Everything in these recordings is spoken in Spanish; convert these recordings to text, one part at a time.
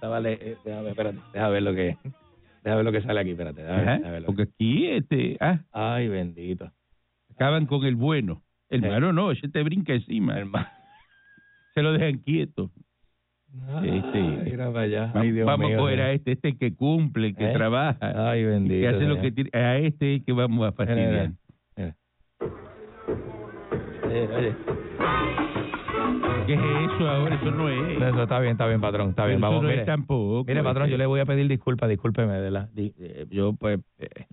estaba le- eh, déjame, espérate, déjame ver lo que déjame ver lo que sale aquí, espérate, déjame, Ajá, déjame ver lo Porque aquí este, ah, Ay, bendito. acaban con el bueno. El malo no, ese te brinca encima. Hermano. Se lo dejan quieto. Este, Ay, mira para allá. Ay, Dios vamos mío, a coger Dios. a este, este que cumple, el que ¿Eh? trabaja, Ay, bendito. que hace lo Señor. que tiene. A este es que vamos a fastidiar. Mira, Eh, oye, ¿Qué es eso ahora? Eso no es. eso está bien, está bien, patrón, está bien. Eso Vamos, no mire, es tampoco. mire, patrón, este. yo le voy a pedir disculpas, discúlpeme, de la, di- eh, yo pues, eh,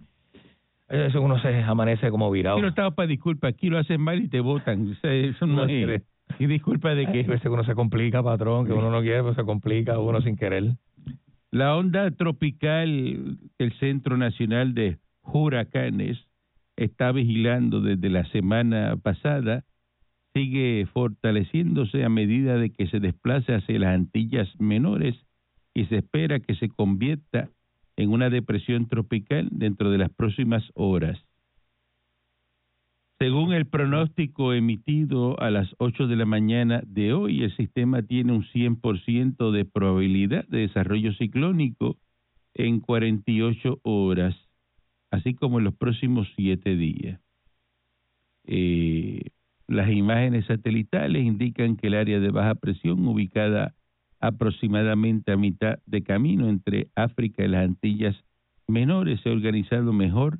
eso uno se amanece como virado. Aquí no estamos para disculpas, aquí lo hacen mal y te votan. Eso no, No es. ¿Y disculpa de qué? veces que uno se complica, patrón, que uno no quiere, pues se complica uno sin querer. La onda tropical del Centro Nacional de Huracanes está vigilando desde la semana pasada, sigue fortaleciéndose a medida de que se desplaza hacia las Antillas Menores y se espera que se convierta en una depresión tropical dentro de las próximas horas. Según el pronóstico emitido a las 8 de la mañana de hoy, el sistema tiene un 100% de probabilidad de desarrollo ciclónico en 48 horas, así como en los próximos siete días. Eh, las imágenes satelitales indican que el área de baja presión, ubicada aproximadamente a mitad de camino entre África y las Antillas Menores, se ha organizado mejor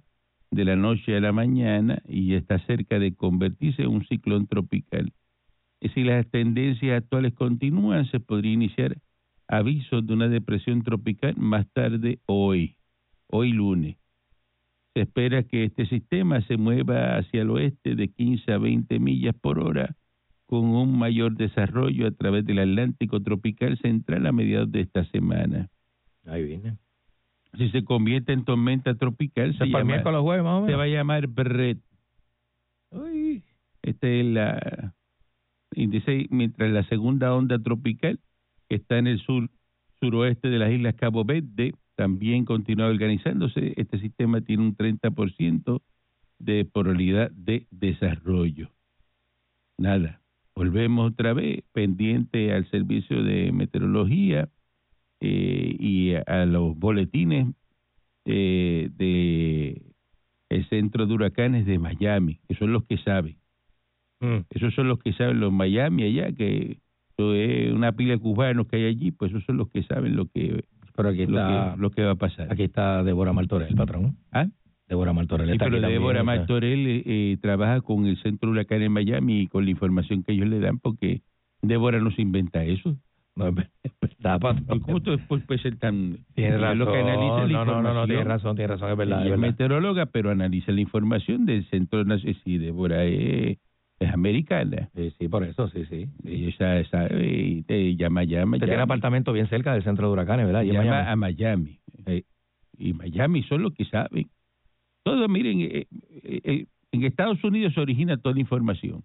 de la noche a la mañana y está cerca de convertirse en un ciclón tropical. Si las tendencias actuales continúan, se podría iniciar avisos de una depresión tropical más tarde hoy, hoy lunes. Se espera que este sistema se mueva hacia el oeste de 15 a 20 millas por hora con un mayor desarrollo a través del Atlántico tropical central a mediados de esta semana. Ahí viene. Si se convierte en tormenta tropical, se, jueves, más o va a llamar Brett. Uy. Esta es la y dice, mientras la segunda onda tropical que está en el sur suroeste de las islas Cabo Verde también continúa organizándose, este sistema tiene un 30% de probabilidad de desarrollo. Nada, volvemos otra vez pendiente al servicio de meteorología eh, y a, a los boletines eh, de el centro de huracanes de Miami, que son los que saben. Mm. Esos son los que saben los Miami allá, que eso es una pila de cubanos que hay allí, pues esos son los que saben lo que, Pero aquí lo está, que, lo que va a pasar. aquí está Débora Martorell, patrón. ¿Ah? Débora Martorell Sí, está pero Débora. Martorell eh, eh, trabaja con el centro huracán en Miami y con la información que ellos le dan, porque Débora no se inventa eso. No, es ver- es verdad, patrón. ¿Cómo tú después puedes ser tan... Tiene es razón. lo que analiza la no, no, no, no, razón, tiene razón, es verdad, es verdad. meteoróloga, pero analiza la información del centro nacional. Sí, Débora es, es americana. Sí, sí, por eso, sí, sí. Ella sabe, y te llama, llama, tiene apartamento bien cerca del centro de huracanes, ¿verdad? Y llama Miami. a Miami. Sí. Y Miami son los que saben. Todo, miren, eh, eh, eh, en Estados Unidos se origina toda la información.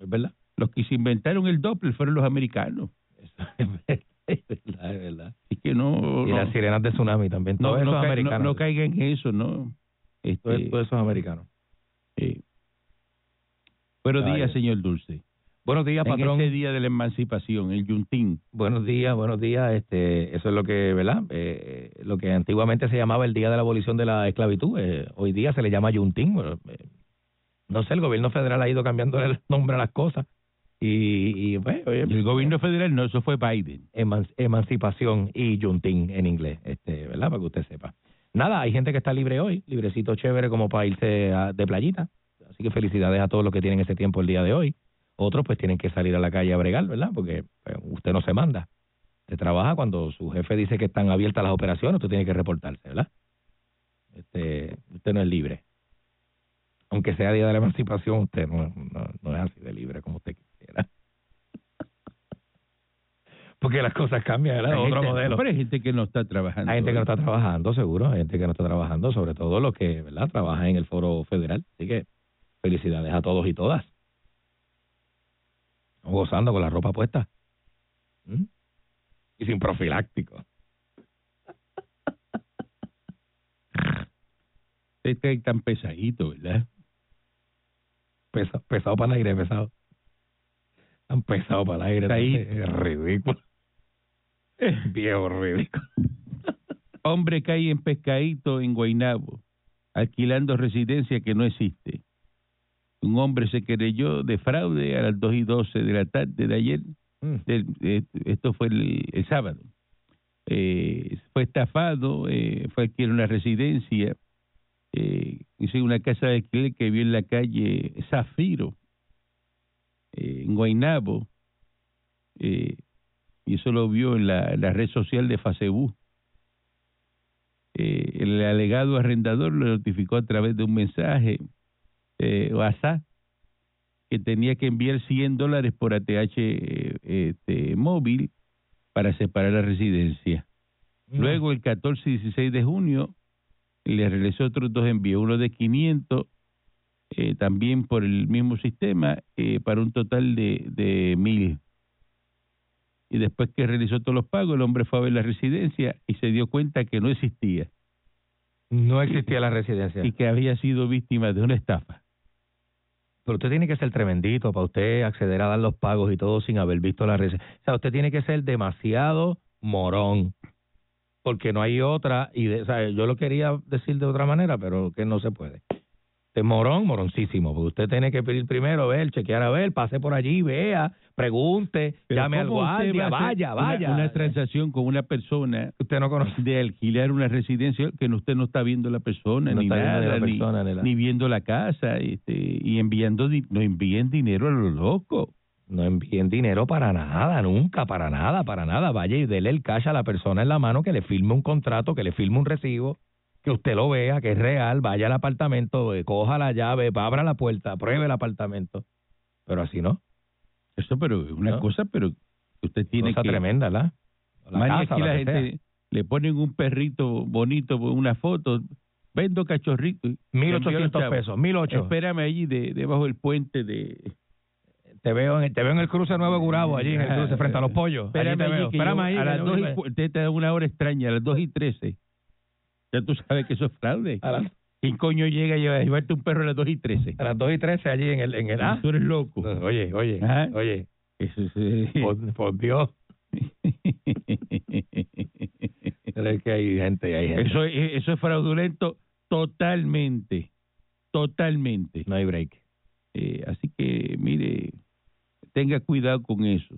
Es verdad. Los que se inventaron el Doppler fueron los americanos. Eso es verdad, es verdad, es verdad. Así que no... Y no, las sirenas de tsunami también. no, Todo eso no es ca- no- americano. no caigan en eso, ¿no? Este, todo, todo eso es americano. eh, buenos Ay, días, señor Dulce. Buenos días, En patrón. este día de la emancipación, el Yuntín. Buenos días, buenos días. Este, eso es lo que, ¿verdad? Eh, lo que antiguamente se llamaba el día de la abolición de la esclavitud. eh, hoy día se le llama Yuntín. Bueno, eh, no sé, el gobierno federal ha ido cambiando el nombre a las cosas. Y, y pues, oye, el gobierno federal no, eso fue Biden. eman- emancipación y Yuntín en inglés, este, ¿verdad? Para que usted sepa. Nada, hay gente que está libre hoy, librecito chévere como para irse a- de playita. Así que felicidades a todos los que tienen ese tiempo el día de hoy. Otros pues tienen que salir a la calle a bregar, ¿verdad? Porque pues, usted no se manda. Usted trabaja cuando su jefe dice que están abiertas las operaciones, usted tiene que reportarse, ¿verdad? Este, usted no es libre. Aunque sea día de la emancipación, usted no, no, no es así de libre como usted quisiera. Porque las cosas cambian, ¿verdad? Hay Otro gente- modelo. Pero hay gente que no está trabajando. Hay gente que no está trabajando, seguro, hay gente que no está trabajando, sobre todo los que, ¿verdad?, trabajan en el foro federal. Así que felicidades a todos y todas. Estamos gozando con la ropa puesta. ¿Mm? Y sin profiláctico. Este es tan pesadito, ¿verdad? Pesa- pesado para el aire, pesado. Tan pesado para el aire. Ahí. Es ridículo. Viejo ridículo. Hombre cae en pescadito en Guaynabo, alquilando residencia que no existe. Un hombre se querelló de fraude a las 2 y 12 de la tarde de ayer. Mm. eh, esto fue el, el sábado. Eh, fue estafado, eh, fue a adquirir una residencia, eh, hizo una casa de alquiler que vio en la calle Zafiro, eh, en Guaynabo, eh, y eso lo vio en la, la red social de Facebook. El alegado arrendador lo notificó a través de un mensaje eh, WhatsApp que tenía que enviar 100 dólares por ATH este, móvil para separar la residencia. Mm. Luego, el 14 y 16 de junio, le realizó otros dos envíos, uno de 500, eh, también por el mismo sistema, eh, para un total de, de 1000. Y después que realizó todos los pagos, el hombre fue a ver la residencia y se dio cuenta que no existía No existía la residencia. y que había sido víctima de una estafa. Pero usted tiene que ser tremendito para usted acceder a dar los pagos y todo sin haber visto la residencia. O sea, usted tiene que ser demasiado morón. Porque no hay otra. y de, o sea, Yo lo quería decir de otra manera, pero que no se puede. Morón, moroncísimo. Porque usted tiene que pedir primero, ver, chequear a ver, pase por allí, vea, pregunte, Pero llame al ¿cómo usted guardia, va a hacer vaya, una- vaya. Una, transacción con una persona usted no conoce. de alquilar una residencia que usted no está viendo la persona, No ni viendo nada, la ni, persona, ni la- ni viendo la casa, este, y enviando, no envíen dinero a lo loco. No envíen dinero para nada, nunca, para nada, para nada. Vaya y dele el cash a la persona en la mano que le firme un contrato, que le firme un recibo, que usted lo vea, que es real, vaya al apartamento, eh, coja la llave, abra la puerta, pruebe el apartamento. Pero así no. Eso, pero es una ¿No? cosa, pero usted tiene Cosa que... tremenda. La Maña, casa, aquí la la gente sea. le ponen un perrito bonito, una foto, vendo cachorrito. y Mil le envío los ochocientos chavos. pesos, mil ocho. Espérame allí de, debajo del puente de... Te veo, en, te veo en el cruce Nuevo Gurabo, allí en el cruce, frente a los pollos. Allí Espérame te allí, veo. Espérame ahí. a las dos y usted te da una hora extraña, a las 2 y 13. Ya tú sabes que eso es fraude. a, las, ¿Quién coño llega a llevar- a llevarte un perro a las 2 y 13? a las dos y trece allí en el... En el ah, Tú eres loco. Oye, oye, Ajá. oye, Eso es, por, por Dios. Pero es que hay gente, hay gente. eso, es, eso es fraudulento totalmente. Totalmente. No hay break. Eh, así que, mire, tenga cuidado con eso.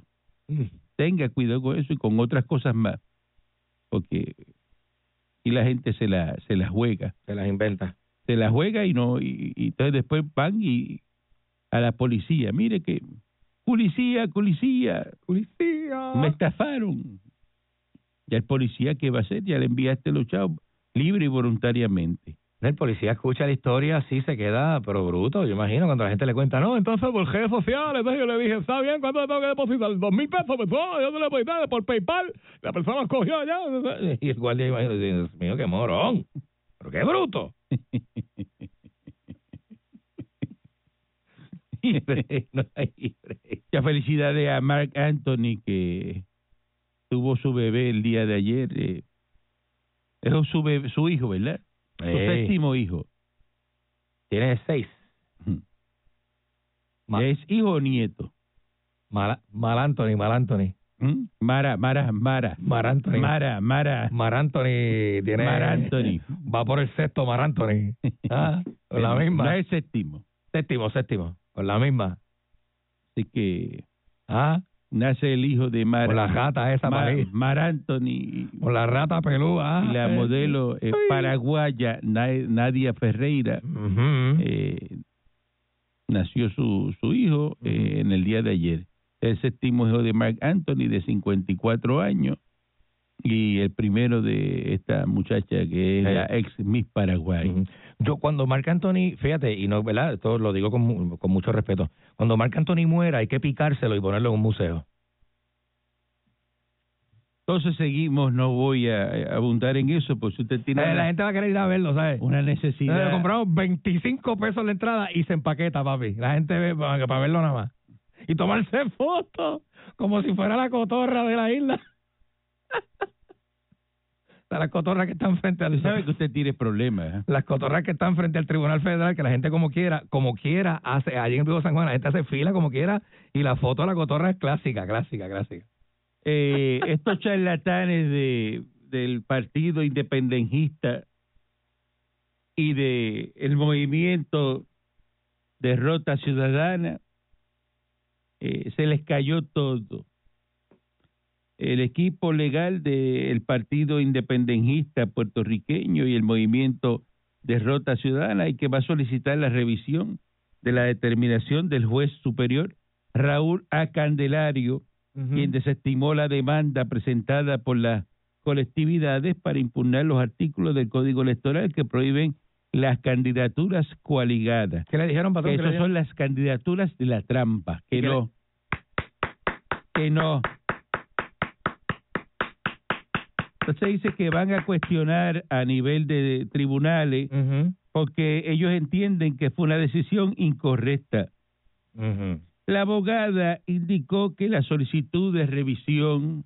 Tenga cuidado con eso y con otras cosas más. Porque y la gente se la, se la juega. Se las inventa. Se la juega y no y, y entonces después van y a la policía. Mire que, policía, policía, Policía. me estafaron. Ya el policía, ¿qué va a hacer? Ya le enviaste los chavos libre y voluntariamente. El policía escucha la historia así, se queda, pero bruto. Yo imagino cuando la gente le cuenta, no, entonces por redes sociales. Entonces yo le dije, está bien, ¿cuánto le tengo que depositar? Dos mil pesos, persona. Yo te lo deposité por PayPal. La persona cogió allá. Y el guardia, imagino, Dios mío, qué morón. Pero qué bruto. No hay. Ya felicidades a Mark Anthony que tuvo su bebé el día de ayer. Eh, es su, bebé- su hijo, ¿verdad? Su Ey, séptimo hijo. Tiene seis. Ma- ¿Es hijo o nieto? Mal, Mal Anthony, Mal Anthony. ¿Mm? Mara, Mara, Mara. Mar Anthony. Mara, Mara. Mar Anthony tiene. Mar Anthony. Va por el sexto Mar Anthony. Ah, con la misma. No es séptimo. Séptimo, séptimo. Con la misma. Así que Ah, nace el hijo de Mara. con la rata esa Mar. Mar Anthony la rata pelúa. y la eh. modelo eh, Ay. paraguaya Na- Nadia Ferreira. Eh, nació su, su hijo eh, en el día de ayer. El séptimo hijo de Mark Anthony, de 54 años, y el primero de esta muchacha que es la ex Miss Paraguay. Yo cuando Marc Anthony, fíjate, y no, ¿verdad? Esto lo digo con, con mucho respeto. Cuando Marc Anthony muera hay que picárselo y ponerlo en un museo. Entonces seguimos, no voy a, a abundar en eso, pues si usted tiene Eh, la gente va a querer ir a verlo, ¿sabes? una Eh, necesidad. compramos 25 pesos la entrada y se empaqueta, papi. La gente ve para, para verlo nada más. Y tomarse fotos como si fuera la cotorra de la isla. Las cotorras que están frente al... Usted sabe que usted tiene problemas. ¿eh? Las cotorras que están frente al Tribunal Federal, que la gente como quiera, como quiera, hace, allí en Río San Juan, la gente hace fila como quiera y la foto de la cotorra es clásica, clásica, clásica. eh, estos charlatanes de del Partido Independentista y de el movimiento Derrota Ciudadana, eh, se les cayó todo. El equipo legal del Partido Independentista puertorriqueño y el movimiento Derrota Ciudadana y que va a solicitar la revisión de la determinación del juez superior Raúl A. Candelario, quien desestimó la demanda presentada por las colectividades para impugnar los artículos del Código Electoral que prohíben las candidaturas coaligadas. ¿Qué le dijeron, patrón? Que ¿Qué le esas son las candidaturas de la trampa, que ¿Qué le- no. Que no. Entonces dice que van a cuestionar a nivel de tribunales porque ellos entienden que fue una decisión incorrecta. La abogada indicó que la solicitud de revisión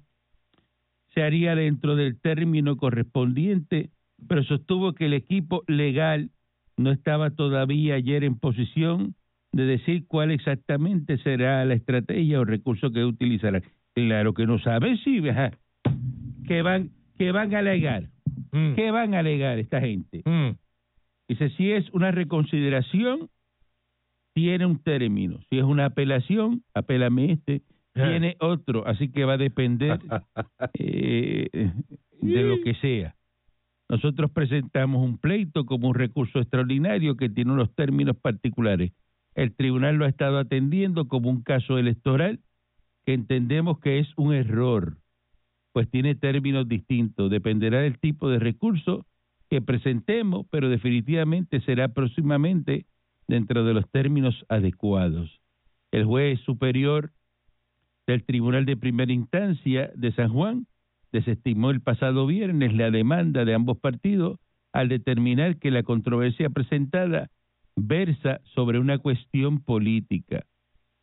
se haría dentro del término correspondiente, pero sostuvo que el equipo legal no estaba todavía ayer en posición de decir cuál exactamente será la estrategia o recurso que utilizarán. Claro que no saben si ajá, que van que van a alegar, Mm, qué van a alegar esta gente. mm. Dice, si es una reconsideración, tiene un término. Si es una apelación, apélame este, tiene otro. Así que va a depender eh, de lo que sea. Nosotros presentamos un pleito como un recurso extraordinario que tiene unos términos particulares. El tribunal lo ha estado atendiendo como un caso electoral que entendemos que es un error, pues tiene términos distintos. Dependerá del tipo de recurso que presentemos, pero definitivamente será próximamente dentro de los términos adecuados. El juez superior del Tribunal de Primera Instancia de San Juan desestimó el pasado viernes la demanda de ambos partidos al determinar que la controversia presentada versa sobre una cuestión política.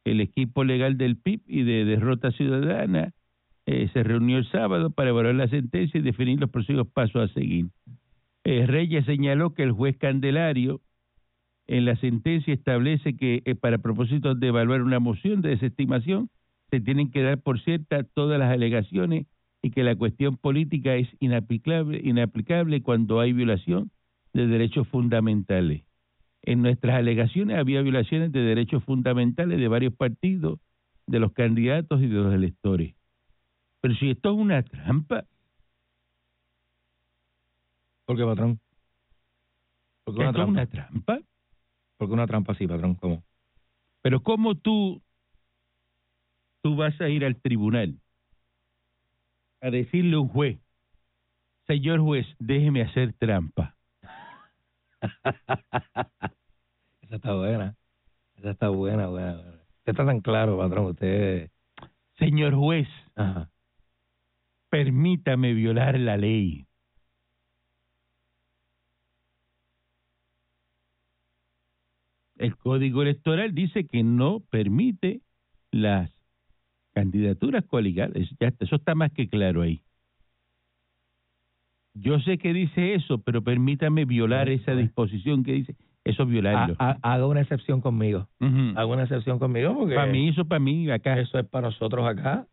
El equipo legal del PIB y de Derrota Ciudadana eh, se reunió el sábado para evaluar la sentencia y definir los próximos pasos a seguir. Eh, Reyes señaló que el juez Candelario en la sentencia establece que eh, para propósitos de evaluar una moción de desestimación se tienen que dar por cierta todas las alegaciones y que la cuestión política es inaplicable, inaplicable cuando hay violación de derechos fundamentales. En nuestras alegaciones había violaciones de derechos fundamentales de varios partidos, de los candidatos y de los electores. Pero si esto es una trampa, ¿Por qué, patrón? ¿Por qué una esto es trampa? una trampa. ¿Por qué una trampa así, patrón? ¿Cómo? Pero ¿cómo tú, tú vas a ir al tribunal a decirle a un juez, señor juez, déjeme hacer trampa? Esa está buena. Esa está buena, buena. buena. Usted está tan claro, patrón. Usted... Señor juez, Ajá. Permítame violar la ley. El Código Electoral dice que no permite las candidaturas coaligadas. Eso está más que claro ahí. Yo sé que dice eso, pero permítame violar esa sí. disposición que dice eso, violarlo. Ha- ha- Haga una excepción conmigo. Haga una excepción conmigo porque Para mí, eso para mí, acá. eso es para nosotros acá.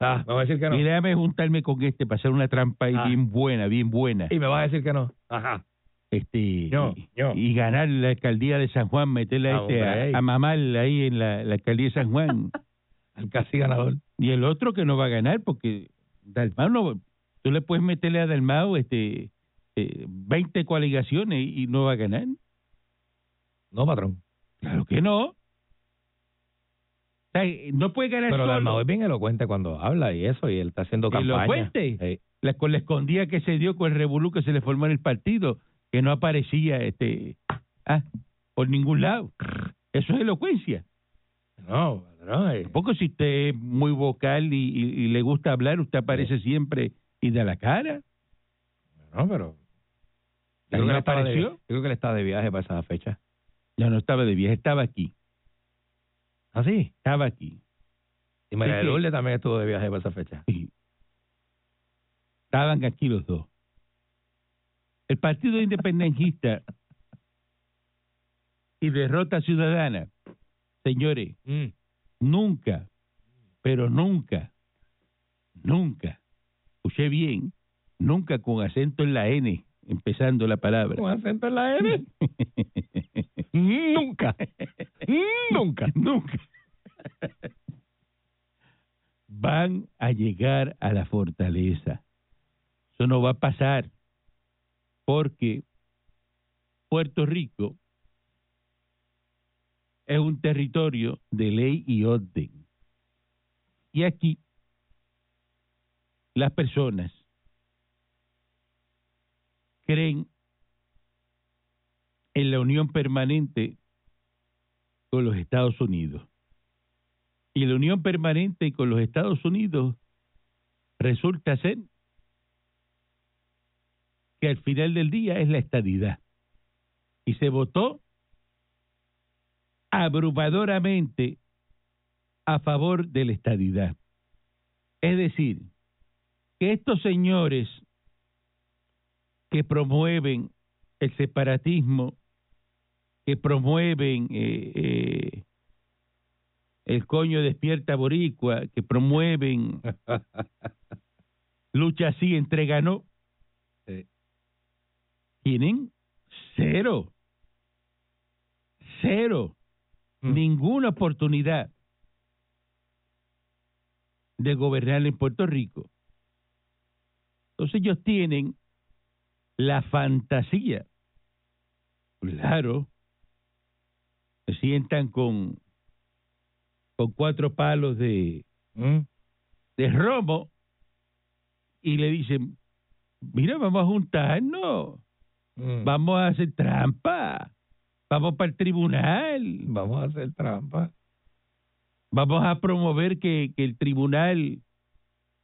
Ah, me va a decir que no. Y déjame juntarme con este para hacer una trampa ahí Ah. bien buena, bien buena. Y me va a decir que no. Ajá. este No, y, no. y ganar la alcaldía de San Juan, meterle a, Ah, este, a, a ahí en la, la alcaldía de San Juan. Al casi ganador. y el otro que no va a ganar porque Dalmau no, tú le puedes meterle a Dalmau este eh, 20 coaligaciones y no va a ganar. No, patrón. Claro que no. Sea, no puede ganar Pero solo. Dalmau es bien elocuente cuando habla y eso, y él está haciendo campaña. ¿Elocuente? Sí. la, con la escondida que se dio con el revolú que se le formó en el partido, que no aparecía este ah, por ningún lado. Eso es elocuencia. No, patrón. eh, Tampoco si usted es muy vocal y, y- y le gusta hablar, usted aparece siempre y da la cara. No, pero. ¿Ahí Yo creo, no que él estaba de, apareció? yo creo que él está de viaje para esa fecha. Ya no estaba de viaje, estaba aquí, ¿Ah, sí? estaba aquí. Y María Sí, de sí. Lourdes también estuvo de viaje para esa fecha. Sí. Estaban aquí los dos. El Partido Independentista y Derrota Ciudadana, señores, Mm. nunca, pero nunca nunca, escuché bien, nunca con acento en la N, empezando la palabra. Con acento en la N. nunca. nunca. Nunca. Van a llegar a la fortaleza. Eso no va a pasar porque Puerto Rico es un territorio de ley y orden. Y aquí las personas creen en la unión permanente con los Estados Unidos. Y la unión permanente con los Estados Unidos resulta ser que al final del día es la estadidad. Y se votó abrumadoramente a favor de la estadidad. Es decir, que estos señores que promueven el separatismo, que promueven eh, eh, el coño despierta boricua, que promueven lucha así, entrega no, tienen cero, cero, Mm. ninguna oportunidad de gobernar en Puerto Rico. Entonces ellos tienen la fantasía, claro, se sientan con, con cuatro palos de, Mm. de romo y le dicen, mira, vamos a juntarnos, Mm. vamos a hacer trampa, vamos para el tribunal, Vamos a hacer trampa. vamos a promover que, que el tribunal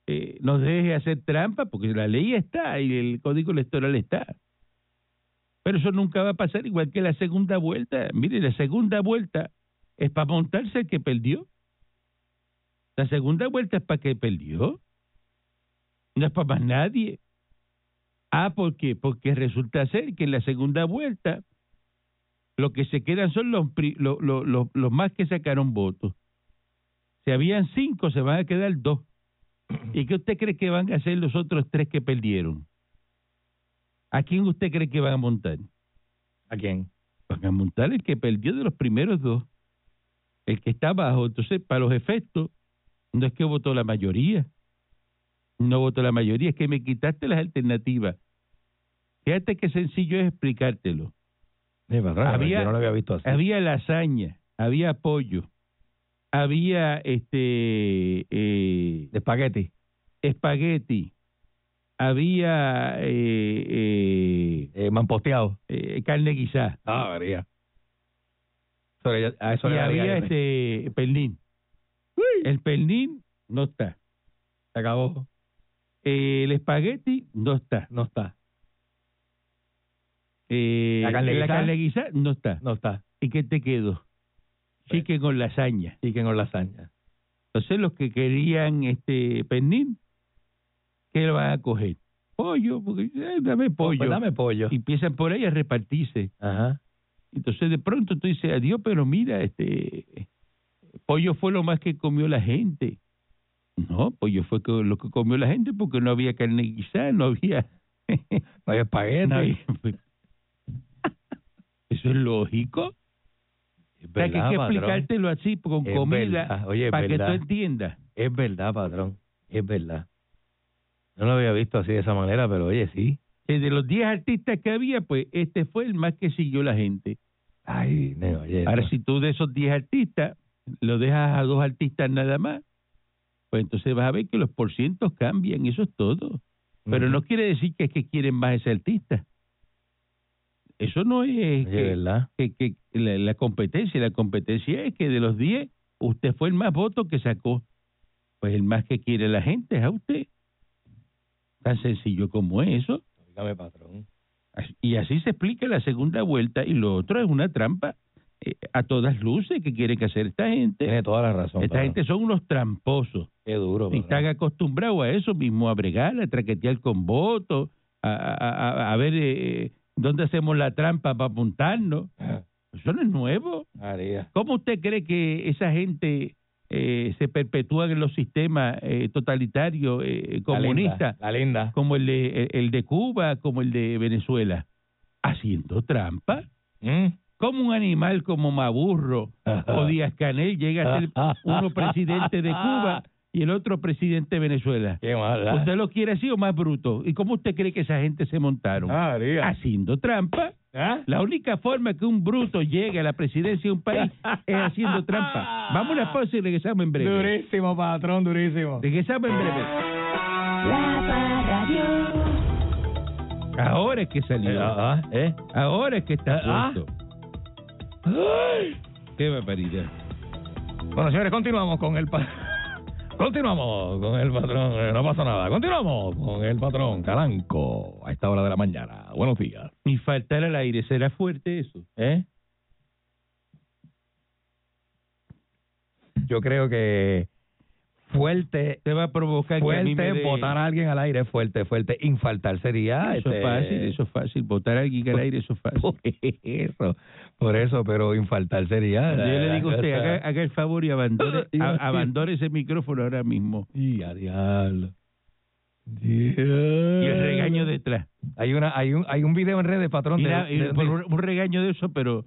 eh, nos deje hacer trampa, porque la ley está y el código electoral está. Pero eso nunca va a pasar igual que la segunda vuelta. Mire, la segunda vuelta es para montarse el que perdió. La segunda vuelta es para que perdió. No es para más nadie. Ah, ¿por qué? Porque resulta ser que en la segunda vuelta lo que se quedan son los, pri- lo- lo- lo- los más que sacaron votos. Si habían cinco, se van a quedar dos. ¿Y qué usted cree que van a hacer los otros tres que perdieron? ¿A quién usted cree que van a montar? ¿A quién? Van a montar el que perdió de los primeros dos. El que está abajo. Entonces, para los efectos, no es que votó la mayoría. No votó la mayoría, es que me quitaste las alternativas. Fíjate qué sencillo es explicártelo. Había- yo no lo había visto así. Había lasaña, había pollo, había este eh, espagueti. espagueti, había eh, eh, Eh, mamposteado. eh, carne guisada Ah, vería. Eso ya- a eso y le daría había este pernil. El pernil no está. Se acabó. El espagueti no está. No está. Eh, ¿La carne carne guisada no está. No está. ¿Y qué te quedó? Chicken con lasaña. Chicken con lasaña. Entonces los que querían este pernil, ¿qué lo van a coger? Pollo, porque eh, dame pollo. Pues dame pollo. Y empiezan por ahí a repartirse. Ajá. Entonces de pronto tú dices, adiós, pero mira, este pollo fue lo más que comió la gente. No, pollo fue lo que comió la gente porque no había carne guisada, no había... No hay espagueti. no había- Eso es lógico. Es O sea, que hay verdad, que patrón. explicártelo así, con Es comida, verdad. Oye, para que tú verdad. entiendas. Es verdad, patrón. Es verdad. No lo había visto así de esa manera, pero oye, sí. Eh, de los 10 artistas que había, pues este fue el más que siguió la gente. Ay, ne, oye. Ahora, no. si tú de esos 10 artistas lo dejas a dos artistas nada más, pues entonces vas a ver que los porcientos cambian, eso es todo. Pero Ujú. no quiere decir que es que quieren más ese artista. Eso no es Oye, que, que- que la, la competencia. La competencia es que de los 10, usted fue el más voto que sacó. Pues el más que quiere la gente es a usted. Tan sencillo como eso. Dígame, patrón. Así- Y así se explica la segunda vuelta. Y lo otro es una trampa eh, a todas luces que quiere que hacer esta gente. Tiene toda la razón. Esta gente son unos tramposos. Qué duro. Y están acostumbrados a eso mismo, a bregar, a traquetear con votos, a, a, a- a ver eh, dónde hacemos la trampa para apuntarnos. Eso no es nuevo. María. ¿Cómo usted cree que esa gente eh, se perpetúan en los sistemas eh, totalitarios eh, comunistas, La linda. como el de, el de Cuba, como el de Venezuela, haciendo trampa. Mm. Como un animal como Maburro o Díaz Canel llega a ser uno presidente de Cuba y el otro presidente de Venezuela. Qué mal. ¿Usted lo quiere así o más bruto? ¿Y cómo usted cree que esa gente se montaron? Ah, diga. Haciendo trampa. ¿Ah? La única forma que un bruto llegue a la presidencia de un país es haciendo trampa. Vamos a una pausa y regresamos en breve. Durísimo, patrón, durísimo. Regresamos en breve. La. Ahora es que Eh, salió. ah, ¿eh? Ahora es que está Ah. puesto. Ay. Qué barbaridad. Bueno, señores, continuamos con el Continuamos con el patrón. eh, no pasa nada. Continuamos con el patrón Calanco a esta hora de la mañana. Buenos días. Ni faltar al aire. ¿Será fuerte eso? ¿Eh? Yo creo que fuerte, Te va a provocar que a fuerte, botar a alguien al aire, fuerte, fuerte. Infaltar sería. Eso este, es fácil, eso es fácil. Botar a alguien al aire, eso es fácil. Por eso, por eso, pero infaltar sería. Yo le digo a usted, haga, haga el favor y abandone, a- abandone ese micrófono ahora mismo. Y a diablo. Y el regaño detrás. Hay una, hay un, hay un video en redes, patrón. De- de- un un regaño de eso, pero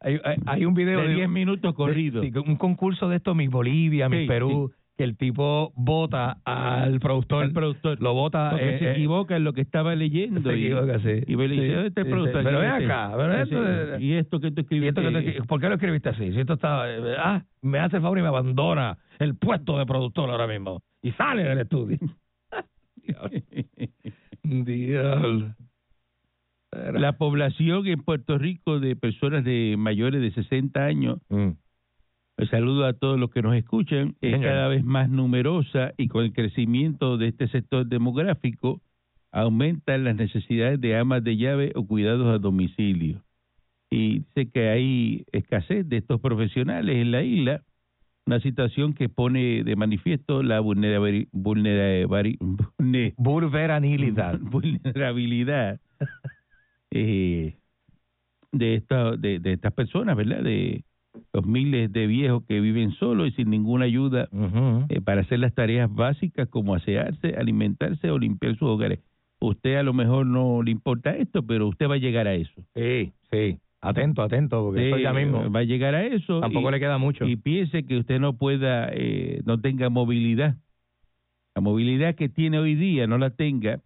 hay, hay, hay un video de 10 minutos de- sí, un concurso de esto, Miss Bolivia, Miss Sí, Perú, que el tipo vota al productor. El productor. Lo vota. Porque eh, se eh, equivoca en lo que estaba leyendo. Se y, equivoca, sí. Y me le dice, Sí, ¿dónde está el sí, productor? Pero ven dice, acá, pero dice, esto- ¿Y esto que tú ¿Y escribiste? esto ¿Por qué lo escribiste así? Si esto está. eh, ah, me hace el favor y me abandona el puesto de productor ahora mismo. Y sale del estudio. Diablo. La población en Puerto Rico de personas de mayores de 60 años, Mm. el saludo a todos los que nos escuchan, es Señor. cada vez más numerosa y con el crecimiento de este sector demográfico aumentan las necesidades de amas de llave o cuidados a domicilio. Y dice que hay escasez de estos profesionales en la isla, una situación que pone de manifiesto la vulnerabili- vulnerabili- vulne- Vulveranilidad. vulnerabilidad eh, de, esta, de, de estas personas, ¿verdad? De los miles de viejos que viven solos y sin ninguna ayuda eh, para hacer las tareas básicas como asearse, alimentarse o limpiar sus hogares. Usted a lo mejor no le importa esto, pero usted va a llegar a eso. Sí, sí. Atento, atento, porque eso Usted, ya mismo. va a llegar a eso. Tampoco y- le queda mucho. y piense que usted no pueda, eh, no tenga movilidad. La movilidad que tiene hoy día no la tenga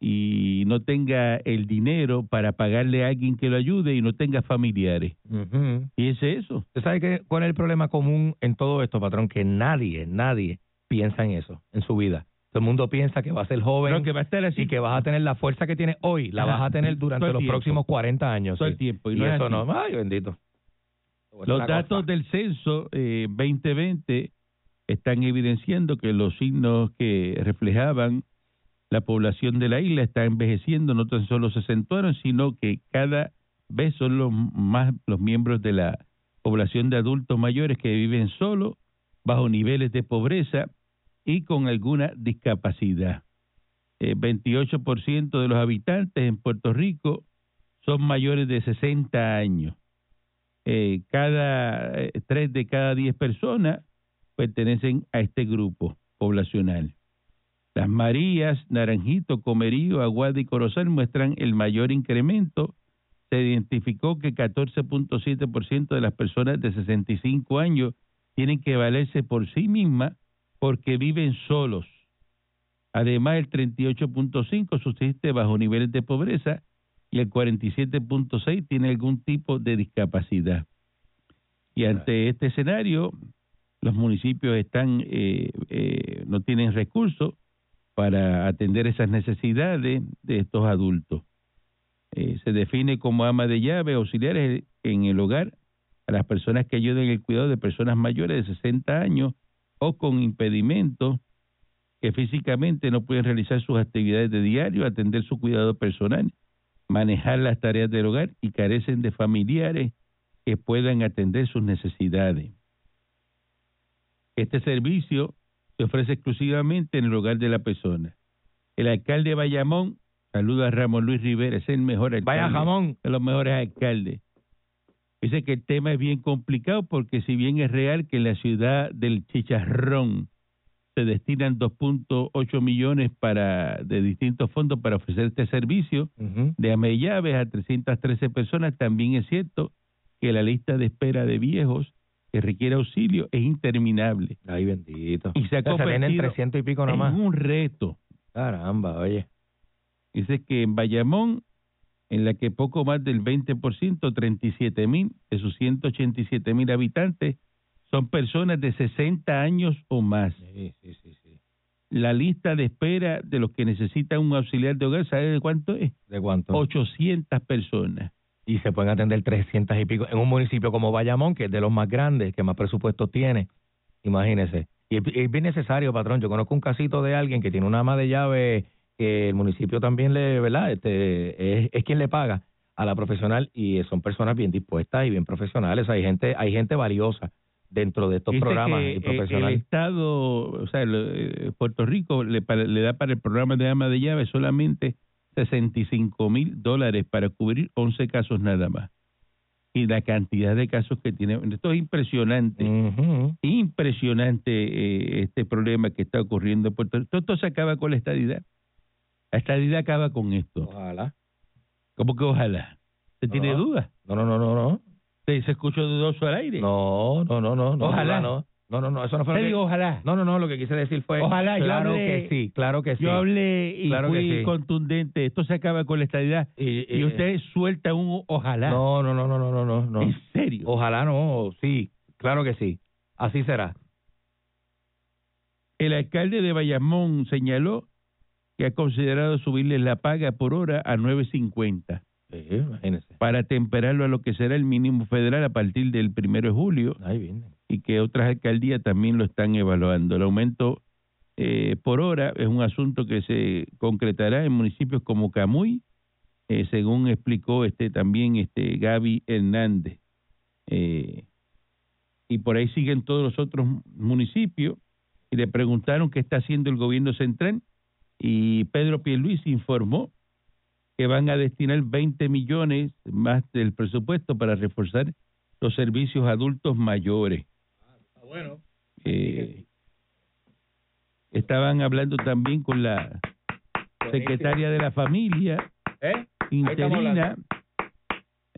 y no tenga el dinero para pagarle a alguien que lo ayude y no tenga familiares. Ujú. Piense eso. ¿Usted sabe qué, cuál es el problema común en todo esto, patrón? Que nadie, nadie piensa en eso en su vida. Todo el mundo piensa que va a ser joven Pero que va a estar así y que vas a tener la fuerza que tienes hoy, la Ajá. vas a tener durante los tiempo. próximos 40 años. todo sí. el tiempo. Y, Y, no es eso no, ay, bendito. Los datos cosa. del censo eh, 2020 están evidenciando que los signos que reflejaban la población de la isla está envejeciendo, no tan solo se acentuaron, sino que cada vez son los más los miembros de la población de adultos mayores que viven solos, bajo niveles de pobreza y con alguna discapacidad. Eh, 28% de los habitantes en Puerto Rico son mayores de 60 años eh, cada eh, tres de cada diez personas pertenecen a este grupo poblacional. Las Marías, Naranjito, Comerío, Aguada y Corozal muestran el mayor incremento. Se identificó que 14.7% de las personas de 65 años tienen que valerse por sí mismas porque viven solos. Además, el 38.5 subsiste bajo niveles de pobreza y el 47.6 tiene algún tipo de discapacidad. Y ante este escenario, los municipios están eh, eh, no tienen recursos para atender esas necesidades de estos adultos. Eh, se define como ama de llave auxiliares en el hogar a las personas que ayudan en el cuidado de personas mayores de 60 años o con impedimentos que físicamente no pueden realizar sus actividades de diario, atender su cuidado personal, manejar las tareas del hogar y carecen de familiares que puedan atender sus necesidades. Este servicio se ofrece exclusivamente en el hogar de la persona. El alcalde de Bayamón, saluda a Ramón Luis Rivera, es el mejor alcalde. Vaya jamón. de los mejores alcaldes. Dice que el tema es bien complicado porque si bien es real que en la ciudad del Chicharrón se destinan 2.8 millones para de distintos fondos para ofrecer este servicio de amellaves a 313 personas, también es cierto que la lista de espera de viejos que requiere auxilio es interminable. Ay, bendito. Y se ha venden convertido 300 y pico Es nomás. un reto. Caramba, oye. Dice que en Bayamón, en la que poco más del 20%, 37 mil de sus 187 mil habitantes, son personas de 60 años o más. Sí, sí, sí, sí. La lista de espera de los que necesitan un auxiliar de hogar, ¿sabe de cuánto es? ¿De cuánto? 800 personas. Y se pueden atender 300 y pico en un municipio como Bayamón, que es de los más grandes, que más presupuestos tiene. Imagínese. Y es, bien necesario, patrón. Yo conozco un casito de alguien que tiene una ama de llave que el municipio también le, ¿verdad? Este, es, es quien le paga a la profesional y son personas bien dispuestas y bien profesionales. Hay gente, hay gente valiosa dentro de estos Dice programas que, y eh, profesionales. El Estado, o sea, eh, Puerto Rico le, le da para el programa de ama de llave solamente 65 mil dólares para cubrir 11 casos nada más. Y la cantidad de casos que tiene. Esto es impresionante. Impresionante eh, este problema que está ocurriendo en Puerto Rico. Todo esto se acaba con la estadidad. La estadidad acaba con esto. Ojalá. ¿Cómo que ojalá? ¿Se No. tiene duda? No, no, no, no, no. ¿Se, escuchó dudoso al aire? No, no, no. no Ojalá. No, no, no, no, eso no fue Te lo que- digo ojalá. No, no, no, lo que quise decir fue. Ojalá, yo Claro hablé- que sí, claro que sí. Yo hablé y Claro que fui sí. contundente. Esto se acaba con la estadidad. Y, Y usted suelta un ojalá. No, no, no, no, no, no, no. no. ¿En serio? Ojalá no, sí, claro que sí. Así será. El alcalde de Bayamón señaló que ha considerado subirle la paga por hora a 9.50 Sí, imagínese. para temperarlo a lo que será el mínimo federal a partir del primero de julio Ahí viene. Y que otras alcaldías también lo están evaluando. El aumento eh, por hora es un asunto que se concretará en municipios como Camuy, eh, según explicó este también este Gaby Hernández. Eh, y por ahí siguen todos los otros municipios y le preguntaron qué está haciendo el gobierno central y Pedro Pierluisi informó que van a destinar 20 millones más del presupuesto para reforzar los servicios adultos mayores. Bueno. Eh, estaban hablando también con la secretaria de la familia ¿Eh? interina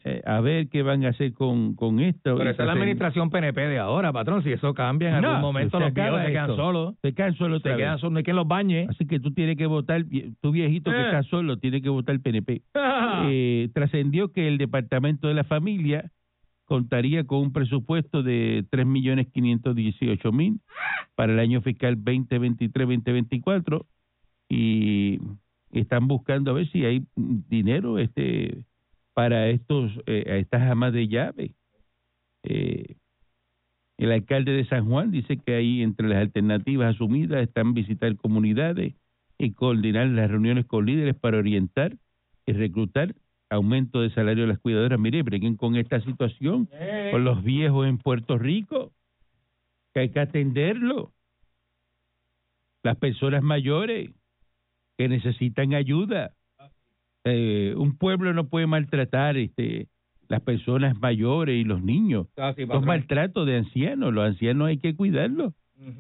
eh, a ver qué van a hacer con, con esto. Pero esa es la administración PNP de ahora, patrón. Si eso cambia en No, algún momento, los viejos se quedan solos. Se quedan solo Se quedan solos, no hay quien los bañe. Así que tú tienes que votar, tu viejito que Eh. está solo, tiene que votar PNP. Eh, trascendió que el Departamento de la Familia contaría con un presupuesto de 3.518.000 para el año fiscal 2023-2024 y están buscando a ver si hay dinero este para estos eh, a estas amas de llave. Eh, el alcalde de San Juan dice que ahí entre las alternativas asumidas están visitar comunidades y coordinar las reuniones con líderes para orientar y reclutar aumento de salario de las cuidadoras. Mire, breguen con esta situación, con los viejos en Puerto Rico, que hay que atenderlo. Las personas mayores que necesitan ayuda. Eh, un pueblo no puede maltratar este las personas mayores y los niños. Los maltratos de ancianos, los ancianos hay que cuidarlos.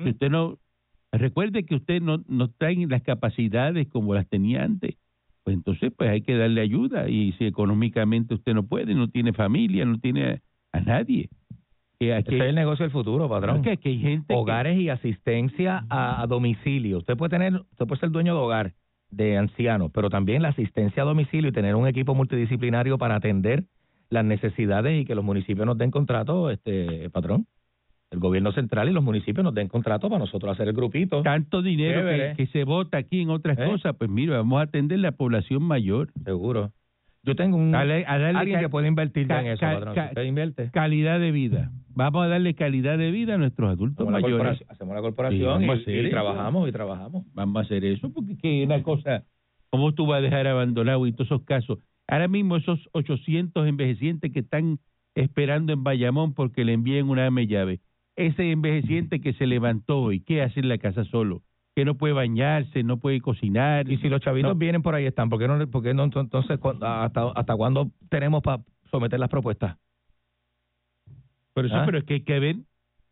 Si usted no recuerde que usted no no trae las capacidades como las tenía antes pues entonces pues hay que darle ayuda y si económicamente usted no puede no tiene familia no tiene a nadie que aquí Ese es el negocio del futuro, patrón. que aquí hay gente que- Hogares y asistencia a, a domicilio. Usted puede tener, usted puede ser dueño de hogar de ancianos, pero también la asistencia a domicilio y tener un equipo multidisciplinario para atender las necesidades y que los municipios nos den contrato, este patrón. El gobierno central y los municipios nos den contrato para nosotros hacer el grupito. tanto dinero que, que se vota aquí en otras ¿Eh? cosas pues mire vamos a atender la población mayor Seguro. Yo tengo un Dale- a darle alguien que puede invertir ca- en eso, ca- patrón. ca- Si usted invierte. calidad de vida vamos a darle calidad de vida a nuestros adultos Hacemos la, mayores corporación, hacemos la corporación y- trabajamos y trabajamos. vamos a hacer eso porque que una cosa cómo tú vas a dejar abandonado y todos esos casos ahora mismo esos 800 envejecientes que están esperando en Bayamón porque le envíen una llave ese envejeciente que se levantó hoy qué hace en la casa solo que no puede bañarse no puede cocinar Y si los chavitos No. vienen por ahí están, ¿por qué no, por qué no entonces hasta hasta cuándo tenemos para someter las propuestas? Por eso, ¿Ah? pero es que hay que ver,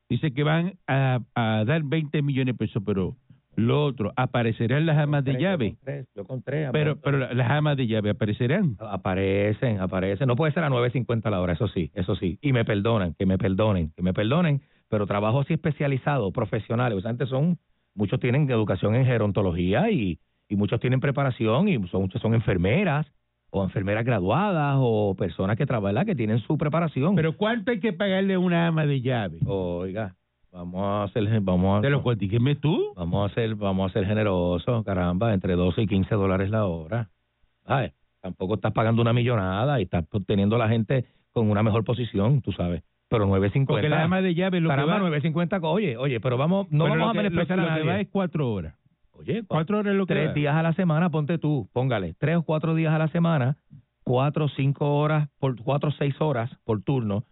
dice que van a, a dar 20 millones de pesos, pero lo otro, aparecerán las amas de Yo llave, Yo tres. pero pero la- las amas de llave aparecerán. Aparecen, aparecen. No puede ser a 9.50 la hora, eso sí, eso sí. Y me perdonan, que me perdonen, que me perdonen, pero trabajo así especializado, profesionales. O sea, antes son, muchos tienen educación en gerontología y, y muchos tienen preparación y son, muchos son enfermeras o enfermeras graduadas o personas que trabajan, que tienen su preparación. Pero ¿cuánto hay que pagarle a una ama de llave? Oiga, vamos a hacer, vamos a, Te lo cuantíqueme tú. vamos a ser, vamos a ser generosos, caramba, entre 12 y 15 dólares la hora. ¿Sabes? Tampoco estás pagando una millonada y estás teniendo a la gente con una mejor posición, tú sabes. Pero 9.50. Porque la ama de llave lo caramba, que va, 9.50, oye, oye, pero vamos, no pero vamos a menospreciar a lo que nadie. va es cuatro horas. Oye, Cuatro horas es lo que tres va. días a la semana, ponte tú, póngale, tres o cuatro días a la semana, cuatro o cinco horas, por cuatro o seis horas por turno,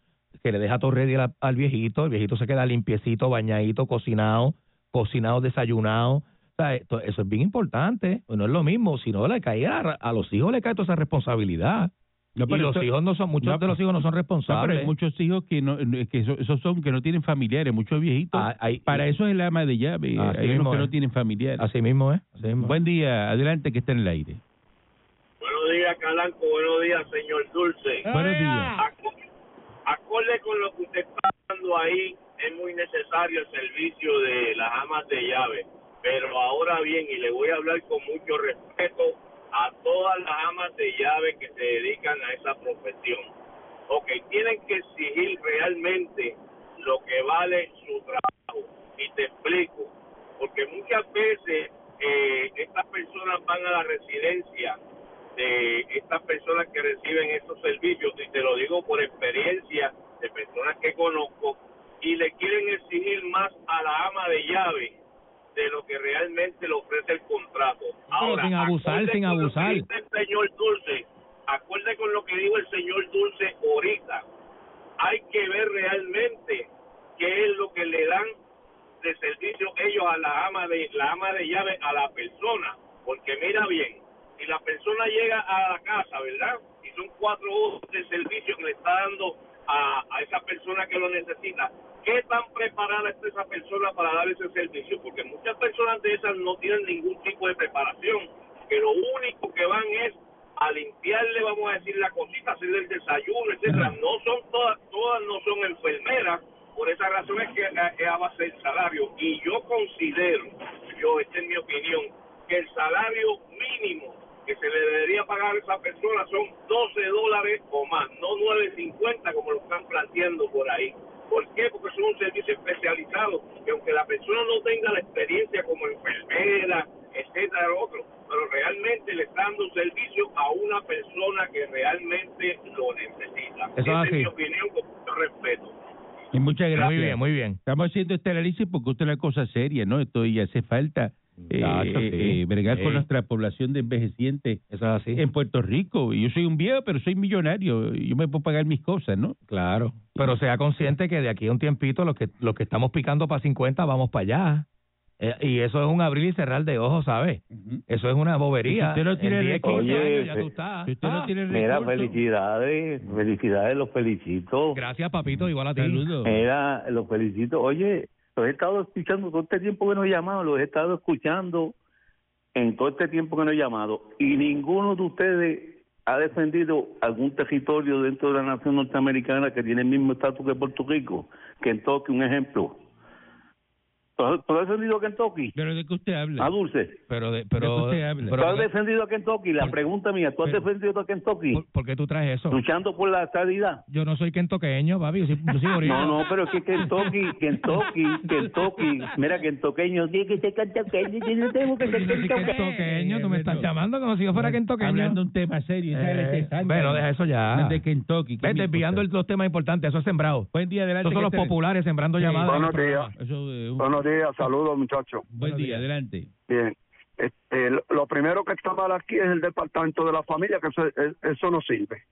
que le deja todo ready al, al viejito, el viejito se queda limpiecito, bañadito, cocinado, cocinado, desayunado. O sea, esto- eso es bien importante, no es lo mismo, si no le cae a, a los hijos le cae toda esa responsabilidad. No, y pero los esto- hijos no son, muchos no, de los hijos no son No, pero responsables. hay muchos hijos que no, que eso- esos son que no tienen familiares, muchos viejitos. Ah, hay- Para eso es el ama de llave. Así hay mismo unos que es. no tienen familiares. Así mismo es. Así mismo. Buen día, adelante que está en el aire. Buenos días, Calanco. Buenos días, señor Dulce. Buenos días. Aco- Acorde con lo que usted está hablando ahí, es muy necesario el servicio de las amas de llave. Pero ahora bien, y le voy a hablar con mucho respeto a todas las amas de llave que se dedican a esa profesión. Ok, tienen que exigir realmente lo que vale su trabajo. Y te explico. Porque muchas veces eh, estas personas van a la residencia de estas personas que reciben estos servicios, y te lo digo por experiencia de personas que conozco, y le quieren exigir más a la ama de llave de lo que realmente le ofrece el contrato. Pero sin abusar, acorde sin abusar. el señor Dulce, acuerde con lo que dijo el señor Dulce ahorita, hay que ver realmente qué es lo que le dan de servicio ellos a la ama de la ama de llave a la persona, porque mira bien, si la persona llega a la casa, ¿verdad? Y son cuatro horas de servicio que le está dando a, a esa persona que lo necesita, ¿qué tan preparada está esa persona para dar ese servicio? Porque muchas personas de esas no tienen ningún tipo de preparación, que lo único que van es a limpiarle, vamos a decir, la cosita, hacerle el desayuno, etcétera. No son todas, todas no son enfermeras, por esa razón es que eh, es a base del salario. Y yo considero, yo, esta es mi opinión, que el salario mínimo que se le debería pagar a esa persona son 12 dólares o más, no 9.50 como lo están planteando por ahí. ¿Por qué? Porque es un servicio especializado, que aunque la persona no tenga la experiencia como enfermera, etcétera, lo otro, pero realmente le está dando un servicio a una persona que realmente lo necesita. Eso es Esa así. es mi opinión con mucho respeto. Y muchas gracias. Muy bien, muy bien. Estamos haciendo este análisis porque esto es una cosa seria, ¿no? Esto y hace falta eh, Muchacho, sí. eh, bregar con nuestra población de envejecientes Eso es así. en Puerto Rico. Y Yo soy un viejo, pero soy millonario. Yo me puedo pagar mis cosas, ¿no? Claro, pero sea consciente que de aquí a un tiempito los que los que estamos picando para 50 vamos para allá. Eh, y eso es un abrir y cerrar de ojos, ¿sabes? Eso es una bobería. Si usted no tiene En 10, 15 Oye, ya tú estás. Si usted no Ah, tiene Mira, felicidades, felicidades, los felicito. Gracias, papito, igual a ti. saludos. Mira, los felicito. Oye, los he estado escuchando todo este tiempo que no he llamado, los he estado escuchando en todo este tiempo que no he llamado. Y ninguno de ustedes ha defendido algún territorio dentro de la nación norteamericana que tiene el mismo estatus que Puerto Rico. Kentucky, un ejemplo. ¿Tú has- tú has defendido a Kentucky? ¿Pero de qué usted habla? ¿A Dulce? Pero, de, ¿De pero, qué usted habla? ¿Tú has defendido a Kentucky? La por- pregunta mía, ¿tú has pero- defendido a Kentucky? ¿por, por qué tú traes eso? Luchando por la estabilidad. Yo no soy kentoqueño, papi, yo soy, yo soy. No, no, pero es que Kentucky, Kentucky, Kentucky, mira, kentoqueño, tiene que ser kentoqueño, yo no tengo que ser soy kentoqueño. tú me estás Pero- llamando como si yo fuera kentoqueño. Hablando de un tema serio. Eh, bueno, deja eso ya. De Kentucky. ¿qué Ves desviando los temas importantes, eso es sembrado. Buen día, adelante. Esos son los populares sembrando Sí. llamadas. Buenos días. Eso es un- Buenos días, saludos muchachos. Buen día, adelante. Bien. Este, lo- primero que está mal aquí es el departamento de la familia, que eso, es- eso no sirve.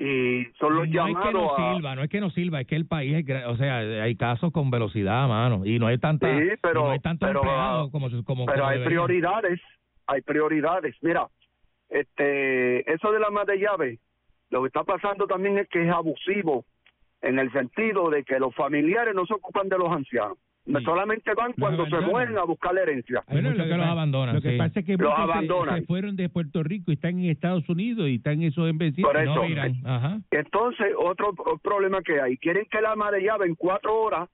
Y son los no es que llamados no a... sirva, no es que no sirva, es que el país es, o sea, hay casos con velocidad, mano, y no hay tanta, Sí, pero- no hay tanto pero, empleado como, como Pero como hay debería. prioridades, hay prioridades. Mira, este, eso de la más de llave, lo que está pasando también es que es abusivo en el sentido de que los familiares no se ocupan de los ancianos. Sí. Solamente van cuando se abandonan. mueren a buscar la herencia. Hay muchos lo que que los abandonan, Lo que sí. pasa es que Los muchos se- abandonan. se fueron de Puerto Rico y están en Estados Unidos y están esos embecidos. Por eso. No miran. Ajá. Entonces, otro pro- problema que hay, quieren que la ama de llave en cuatro horas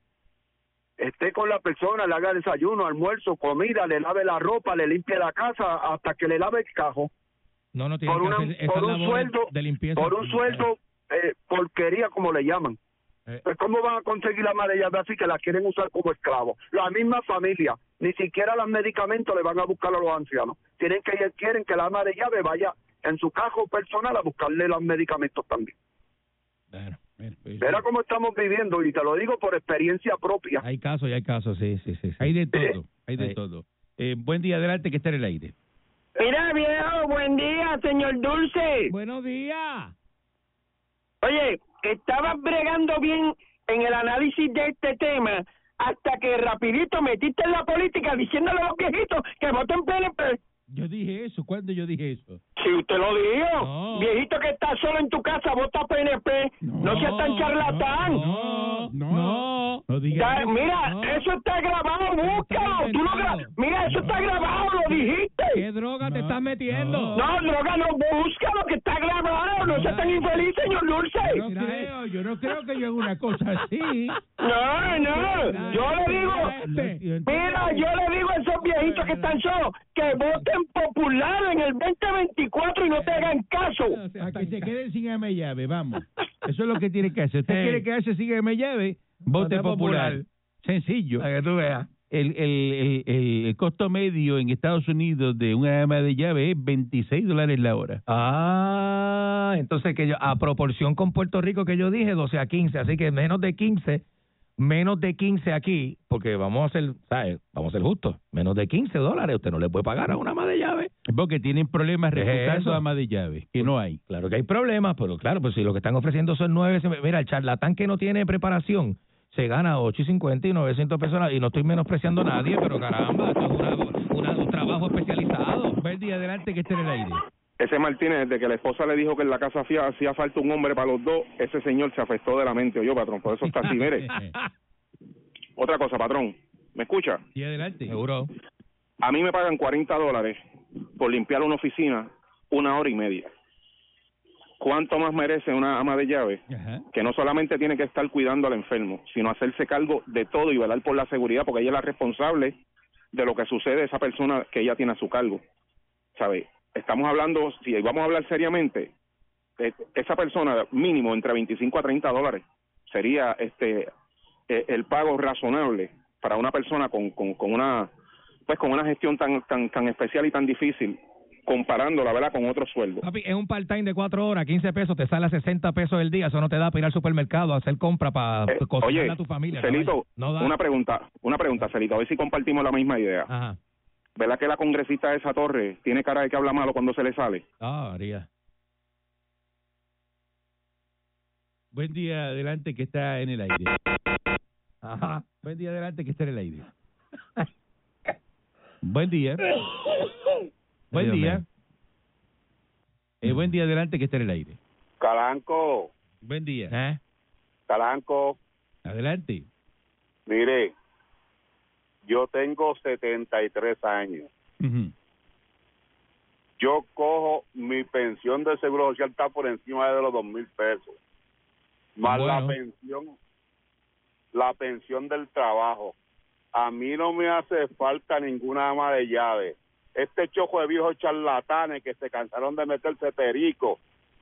esté con la persona, le haga desayuno, almuerzo, comida, le lave la ropa, le limpie la casa hasta que le lave el cajo. No, no tiene Por, que una- hacer esas por un sueldo, de limpieza. por un sueldo eh, porquería como le llaman. Eh. Pues cómo van a conseguir la ama de llave así que la quieren usar como esclavo. La misma familia, ni siquiera los medicamentos le van a buscar a los ancianos. Tienen que quieren que la ama de llave vaya en su cajo personal a buscarle los medicamentos también. Bueno, Bueno, pues, Verá cómo estamos viviendo y te lo digo por experiencia propia. hay casos y hay casos, sí, sí, sí. sí. hay de todo, hay de Sí. todo. Eh, buen día, adelante, que está en el aire. Mira, viejo, buen día, señor Dulce. Buenos días. Oye, estabas bregando bien en el análisis de este tema hasta que rapidito metiste en la política diciéndole a los viejitos que voten PNP. Yo dije eso, ¿cuándo yo dije eso? Si usted lo dijo, No. viejito que está solo en tu casa, vota PNP. No, seas tan charlatán. No, no, no, no digas Ya, eso. mira, no. eso está grabado, búscalo. Tú lo gra- mira, eso está grabado, lo dijiste. ¿Qué droga te No, estás metiendo? no. No, droga, no, búscalo, que está grabado. No seas tan infeliz, señor Dulce. Yo no creo, yo no creo que yo haga una cosa así. No, no, yo le digo, mira, yo le digo a esos viejitos que están solos que voten popular en el 2024 y no te hagan caso. A que se queden sin y llave, vamos. Eso es lo que tiene que hacer. Usted Sí. quiere quedarse sin y llave, vote popular. popular. Sencillo. Para que tú veas. El, el, el, el, el costo medio en Estados Unidos de una ama de llave es 26 dólares la hora. Ah, entonces que yo, a proporción con Puerto Rico que yo dije, 12 a 15, así que menos de 15, menos de 15 aquí, porque vamos a ser, ¿sabes? Vamos a ser justos, menos de 15 dólares usted no le puede pagar a una ama de llave. Porque tienen problemas ¿Qué es reclutando eso? ama de llave, que no hay. Claro que hay problemas, pero claro, pues si lo que están ofreciendo son nueve, se me- mira, el charlatán que no tiene preparación se gana 8 y 50 y 900 pesos, y no estoy menospreciando a nadie, pero caramba, esto es una- una- un trabajo especializado. Día adelante que esté en el aire. Ese Martínez, desde que la esposa le dijo que en la casa hacía, hacía falta un hombre para los dos, ese señor se afectó de la mente, yo patrón, por eso está así, mire. Otra cosa, patrón, ¿me escucha? Y adelante. Seguro. A mí me pagan 40 dólares por limpiar una oficina una hora y media. ¿Cuánto más merece una ama de llave Ajá. que no solamente tiene que estar cuidando al enfermo, sino hacerse cargo de todo y velar por la seguridad, porque ella es la responsable de lo que sucede a esa persona que ella tiene a su cargo. ¿Sabe? Estamos hablando, si vamos a hablar seriamente, eh, esa persona mínimo entre 25 a 30 dólares sería este eh, el pago razonable para una persona con, con, con una pues con una gestión tan tan tan especial y tan difícil comparándola verdad con otros sueldos Papi, es un part-time de cuatro horas, 15 pesos, te sale a 60 pesos el día, eso no te da para ir al supermercado a hacer compra para Eh, cocinarle oye, a tu familia. Celito, no da. una pregunta, una pregunta, Celito, a ver si compartimos la misma idea. Ajá. ¿Verdad que la congresista de esa torre tiene cara de que habla malo cuando se le sale? Ah, María. Buen día adelante que está en el aire. Ajá. Buen día adelante que está en el aire. Buen día. Buen día. Eh, buen día adelante que está en el aire. Calanco, Buen día. ¿Eh? Calanco, Adelante. mire, yo tengo 73 años. Ujú. Yo cojo mi pensión de seguro social está por encima de los dos mil pesos. Más la pensión, la pensión del trabajo. A mí no me hace falta ninguna ama de llave. Este chojo de viejos charlatanes que se cansaron de meterse perico,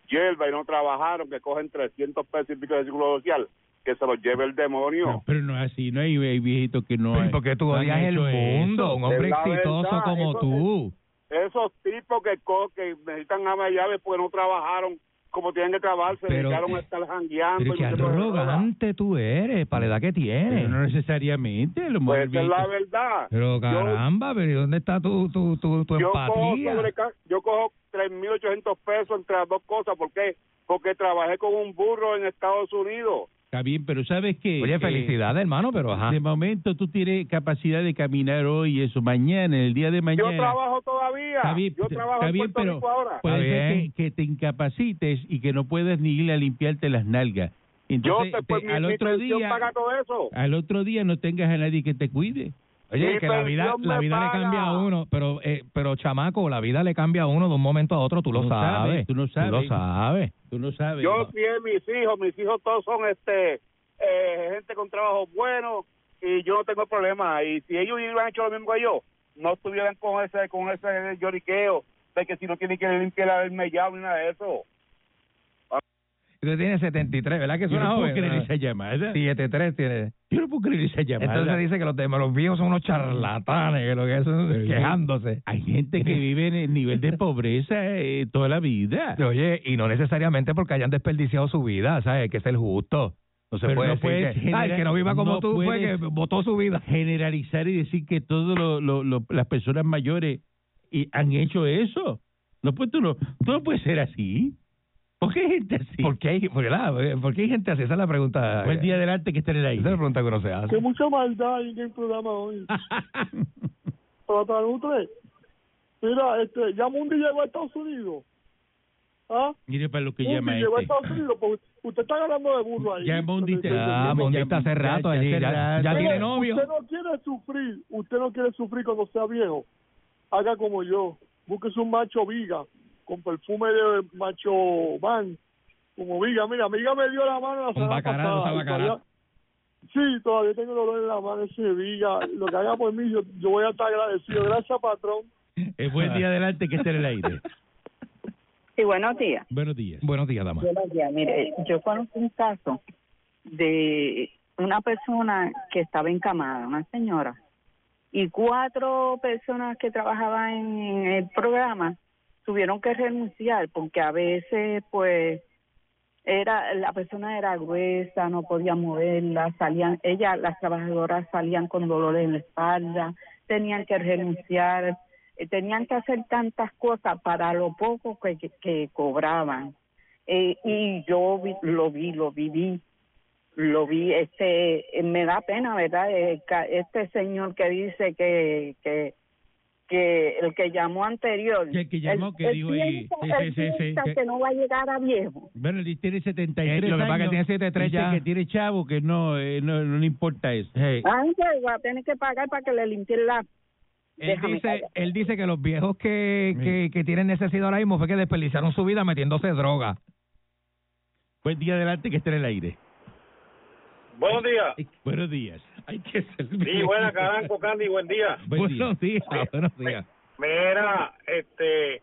hierba y no trabajaron, que cogen 300 pesos y pico de seguro social, que se los lleve el demonio. No, pero no es así, no hay, hay viejitos que no Pero ¿y hay- por qué tú odias el mundo? eso. Un hombre Es exitoso verdad, como eso tú. Esos tipos que, co- que necesitan ama de llave porque no trabajaron como tienen que trabajar, se Pero- dedicaron a estar jangueando. Pero y qué arrogante tú eres, para la edad que tienes. Pero no necesariamente. Los Pues esa es la verdad. Pero Yo- caramba, pero ¿y dónde está tu, tu, tu, tu yo cojo, empatía? yo cojo 3.800 pesos entre las dos cosas. ¿Por qué? Porque trabajé con un burro en Estados Unidos. Está bien, pero ¿sabes qué? Oye, Eh, felicidades, hermano, pero ajá. De momento tú tienes capacidad de caminar hoy y eso, mañana, el día de mañana. Yo trabajo todavía. Está bien, yo está trabajo en bien, pero Rico ahora. puede Está ser bien. que, que te incapacites y que no puedas ni ir a limpiarte las nalgas. Entonces, después te- mi- al mi otro día, paga todo eso. al otro día no tengas a nadie que te cuide. Oye, que la vida, la vida le cambia a uno, pero eh, pero chamaco, la vida le cambia a uno de un momento a otro, tú lo No sabes, sabes. tú no lo sabes. Tú no sabes. Yo crié mis hijos, mis hijos todos son este eh, gente con trabajo bueno y yo no tengo problema. Y si ellos hubieran hecho lo mismo que yo, no estuvieran con ese con ese lloriqueo de que si no tienen que limpiar el mellado ni nada de eso. Usted tiene 73, ¿verdad que Yo suena no puedo creer esa llamada. 73 tiene. Yo no puedo creer esa llamada. Entonces dice que los, los viejos son unos charlatanes, que lo que son Pero quejándose. Hay gente que vive en el nivel de pobreza eh, toda la vida. Oye, y no necesariamente porque hayan desperdiciado su vida, ¿sabes? Que ser justo. No se Pero puede no decir que, generar- "Ay, que no viva como no tú fue que votó su vida. Generalizar y decir que todas las personas mayores y han hecho eso. No, pues tú no, tú no puedes ser así. ¿Por qué hay gente así? ¿Por qué, hay, por, qué- por qué hay gente así? Esa es la pregunta. Buen día adelante que esté en el Esa es la aire. pregunta que uno se hace. Que mucha maldad hay en el programa hoy. Para para usted. Mira, este, ya Mundi llegó a Estados Unidos. ¿Ah? Mire para lo que Mundi llama llegó a este. Estados Unidos. Porque usted está hablando de burro ahí. Ya Mundi te- Ah, ya- Mundi ya- está hace rato ya allí, ya- ya tiene novio. Usted no quiere sufrir. Usted no quiere sufrir cuando sea viejo. Haga como yo. Búsquese un macho viga con perfume de macho van. Como viga. Mira, mi viga me dio la mano la semana bacará, pasada. Sí, todavía tengo dolor en la mano ese viga. Lo que haga por mí, yo, yo voy a estar agradecido. Gracias, patrón. Eh, buen día adelante que esté en el aire. Sí, buenos días. Buenos días. Buenos días, dama. Buenos días. Mire, yo conozco un caso de una persona que estaba encamada, una señora, y cuatro personas que trabajaban en el programa tuvieron que renunciar porque a veces, pues, era la persona era gruesa, no podía moverla, salían, ella, las trabajadoras salían con dolor en la espalda, tenían que renunciar, eh, tenían que hacer tantas cosas para lo poco que, que, cobraban. Eh, y yo lo vi, lo viví, lo vi, este, me da pena, ¿verdad? Eh, este señor que dice que, que, que el que llamó anterior, Que- que llamó, que él dijo ahí, piensa- sí, sí, sí, sí, piensa que- no va a llegar a viejo. Bueno, él tiene 73 Eh, lo que pasa que años. tiene 73 Dice ya. que tiene chavo, que no, eh, no, no le importa eso. Hey, Ay, pues, va a tener que pagar para que le limpien la... él, Déjame dice, callar. él dice que los viejos que, que, que tienen necesidad ahora mismo fue que desperdiciaron su vida metiéndose droga. Buen día adelante que esté en el aire. Buenos días. Buenos días. Hay que ser Sí, buena, Caranco, Candy, buen día. Buen día. Buenos días, buenos días. Mira, este,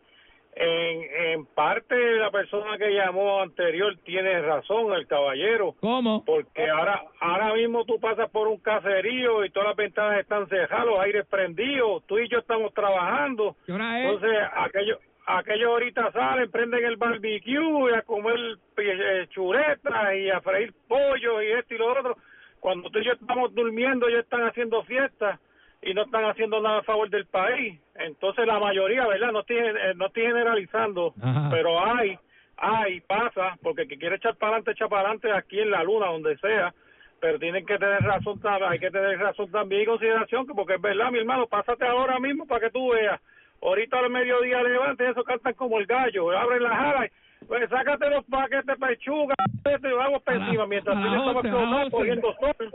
en, en parte la persona que llamó anterior tiene razón, el caballero, ¿Cómo? porque ahora ahora mismo tú pasas por un caserío y todas las ventanas están cerradas, los aires prendidos, tú y yo estamos trabajando, ¿Qué hora es? entonces aquellos aquellos ahorita salen, prenden el barbecue y a comer eh, chuletas y a freír pollo y esto y lo otro, cuando tú y yo estamos durmiendo ellos están haciendo fiestas y no están haciendo nada a favor del país. Entonces la mayoría, ¿verdad? No estoy, eh, no estoy generalizando, Ajá. pero hay, hay, pasa, porque el que quiere echar para adelante, echa para adelante aquí en la luna, donde sea, pero tienen que tener razón, hay que tener razón también y consideración, que porque es verdad, mi hermano, pásate ahora mismo para que tú veas. Ahorita al mediodía levante, eso cantan como el gallo, abren las alas, y, pues sácate los paquetes de pechuga, te vamos para encima, mientras tú estabas cogiendo sol.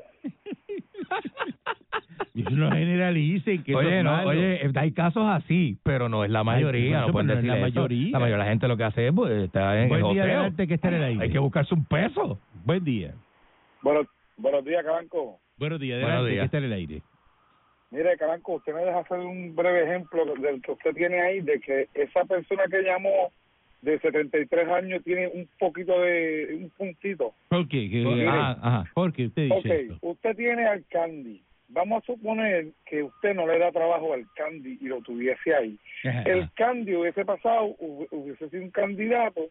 Y eso no generalicen. Que Oye, no, oye, hay casos así, pero no es la mayoría, no pueden no es decir la eso. mayoría. La mayoría de la gente lo que hace es, pues, está en Buen el día adelante que esté en el aire. Hay que buscarse un peso. Buen día. Bueno, buenos días, Caranco. Buenos días Buenos días. que esté en el aire. Mire, Caranco, usted me deja hacer un breve ejemplo del que usted tiene ahí, de que esa persona que llamó de 73 años tiene un poquito de, un puntito. ¿Por qué? ¿Qué- Porque- ah, ajá. ¿Por qué usted dice Ok, esto? usted tiene al Candy. Vamos a suponer que usted no le da trabajo al Candy y lo tuviese ahí. Ajá. El Candy hubiese pasado, hu- hubiese sido un candidato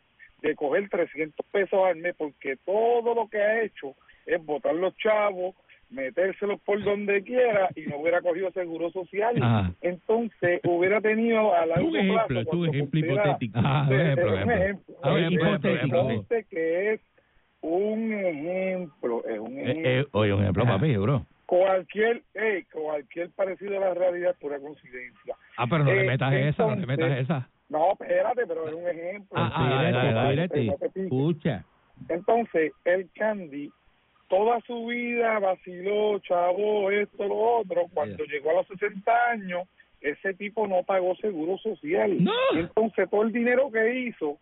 de coger 300 pesos al mes porque todo lo que ha hecho es botar los chavos, metérselos por donde quiera y no hubiera cogido seguro social. Ajá. Entonces hubiera tenido a largo Un ejemplo, plazo, cuando ejemplo hipotético. Ajá, un ejemplo, es un ejemplo. Ah, Es ejemplo, hipotético. ejemplo. Entonces que es un ejemplo, es un Eh, ejemplo. eh, oye, un ejemplo, Ajá. papi, bro. Cualquier, eh, cualquier parecido a la realidad es pura coincidencia. Ah, pero no le Eh, metas esa, no le metas entonces- esa. No, espérate, pero es un ejemplo. Ah, ah. Escucha. Entonces, el Candy toda su vida vaciló, chavo, esto, lo otro. Cuando llegó a los 60 años, ese tipo no pagó seguro social. Y entonces todo el dinero que hizo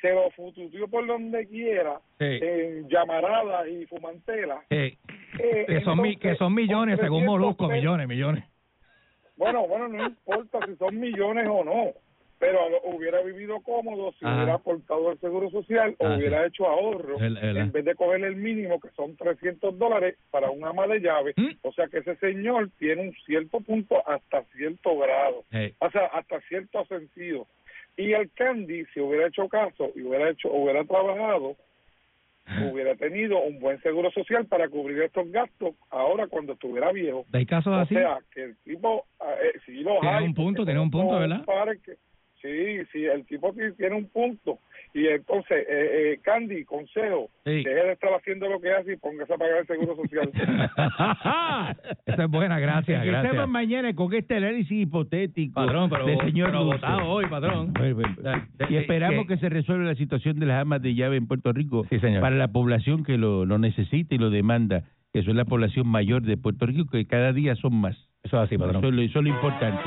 se lo fututeó por donde quiera, en llamarada y fumantela. Eh, Eh, que, son, mi- que son millones, según 300 Molusco, millones, millones. Bueno, bueno, no importa si son millones o no, pero hubiera vivido cómodo si Ajá. hubiera aportado el seguro social o Ah, hubiera hecho ahorro El- el- en vez de coger el mínimo que son 300 dólares para un ama de llave. ¿Mm? O sea que ese señor tiene un cierto punto hasta cierto grado, Hey. o sea, hasta cierto sentido. Y el Candy, si hubiera hecho caso y hubiera hecho, hubiera trabajado, hubiera tenido un buen seguro social para cubrir estos gastos ahora cuando estuviera viejo. ¿Hay casos O así? sea, que el tipo, eh, sí los Tiene hay. un punto, tiene un punto, ¿verdad? Sí, sí, el tipo tiene un punto. Y entonces, eh, eh, Candy, consejo, Sí. deje de estar haciendo lo que hace y póngase a pagar el seguro social. Esa es buena, gracias, gracias. mañana con este análisis hipotético Patrón, pero, del señor pero votado hoy, patrón. Bueno, bueno, y esperamos que se resuelva la situación de las amas de llave en Puerto Rico Sí, señor. para la población que lo, lo necesita y lo demanda, que son la población mayor de Puerto Rico, que cada día son más. Eso es así, patrón. Eso es lo, eso es lo importante.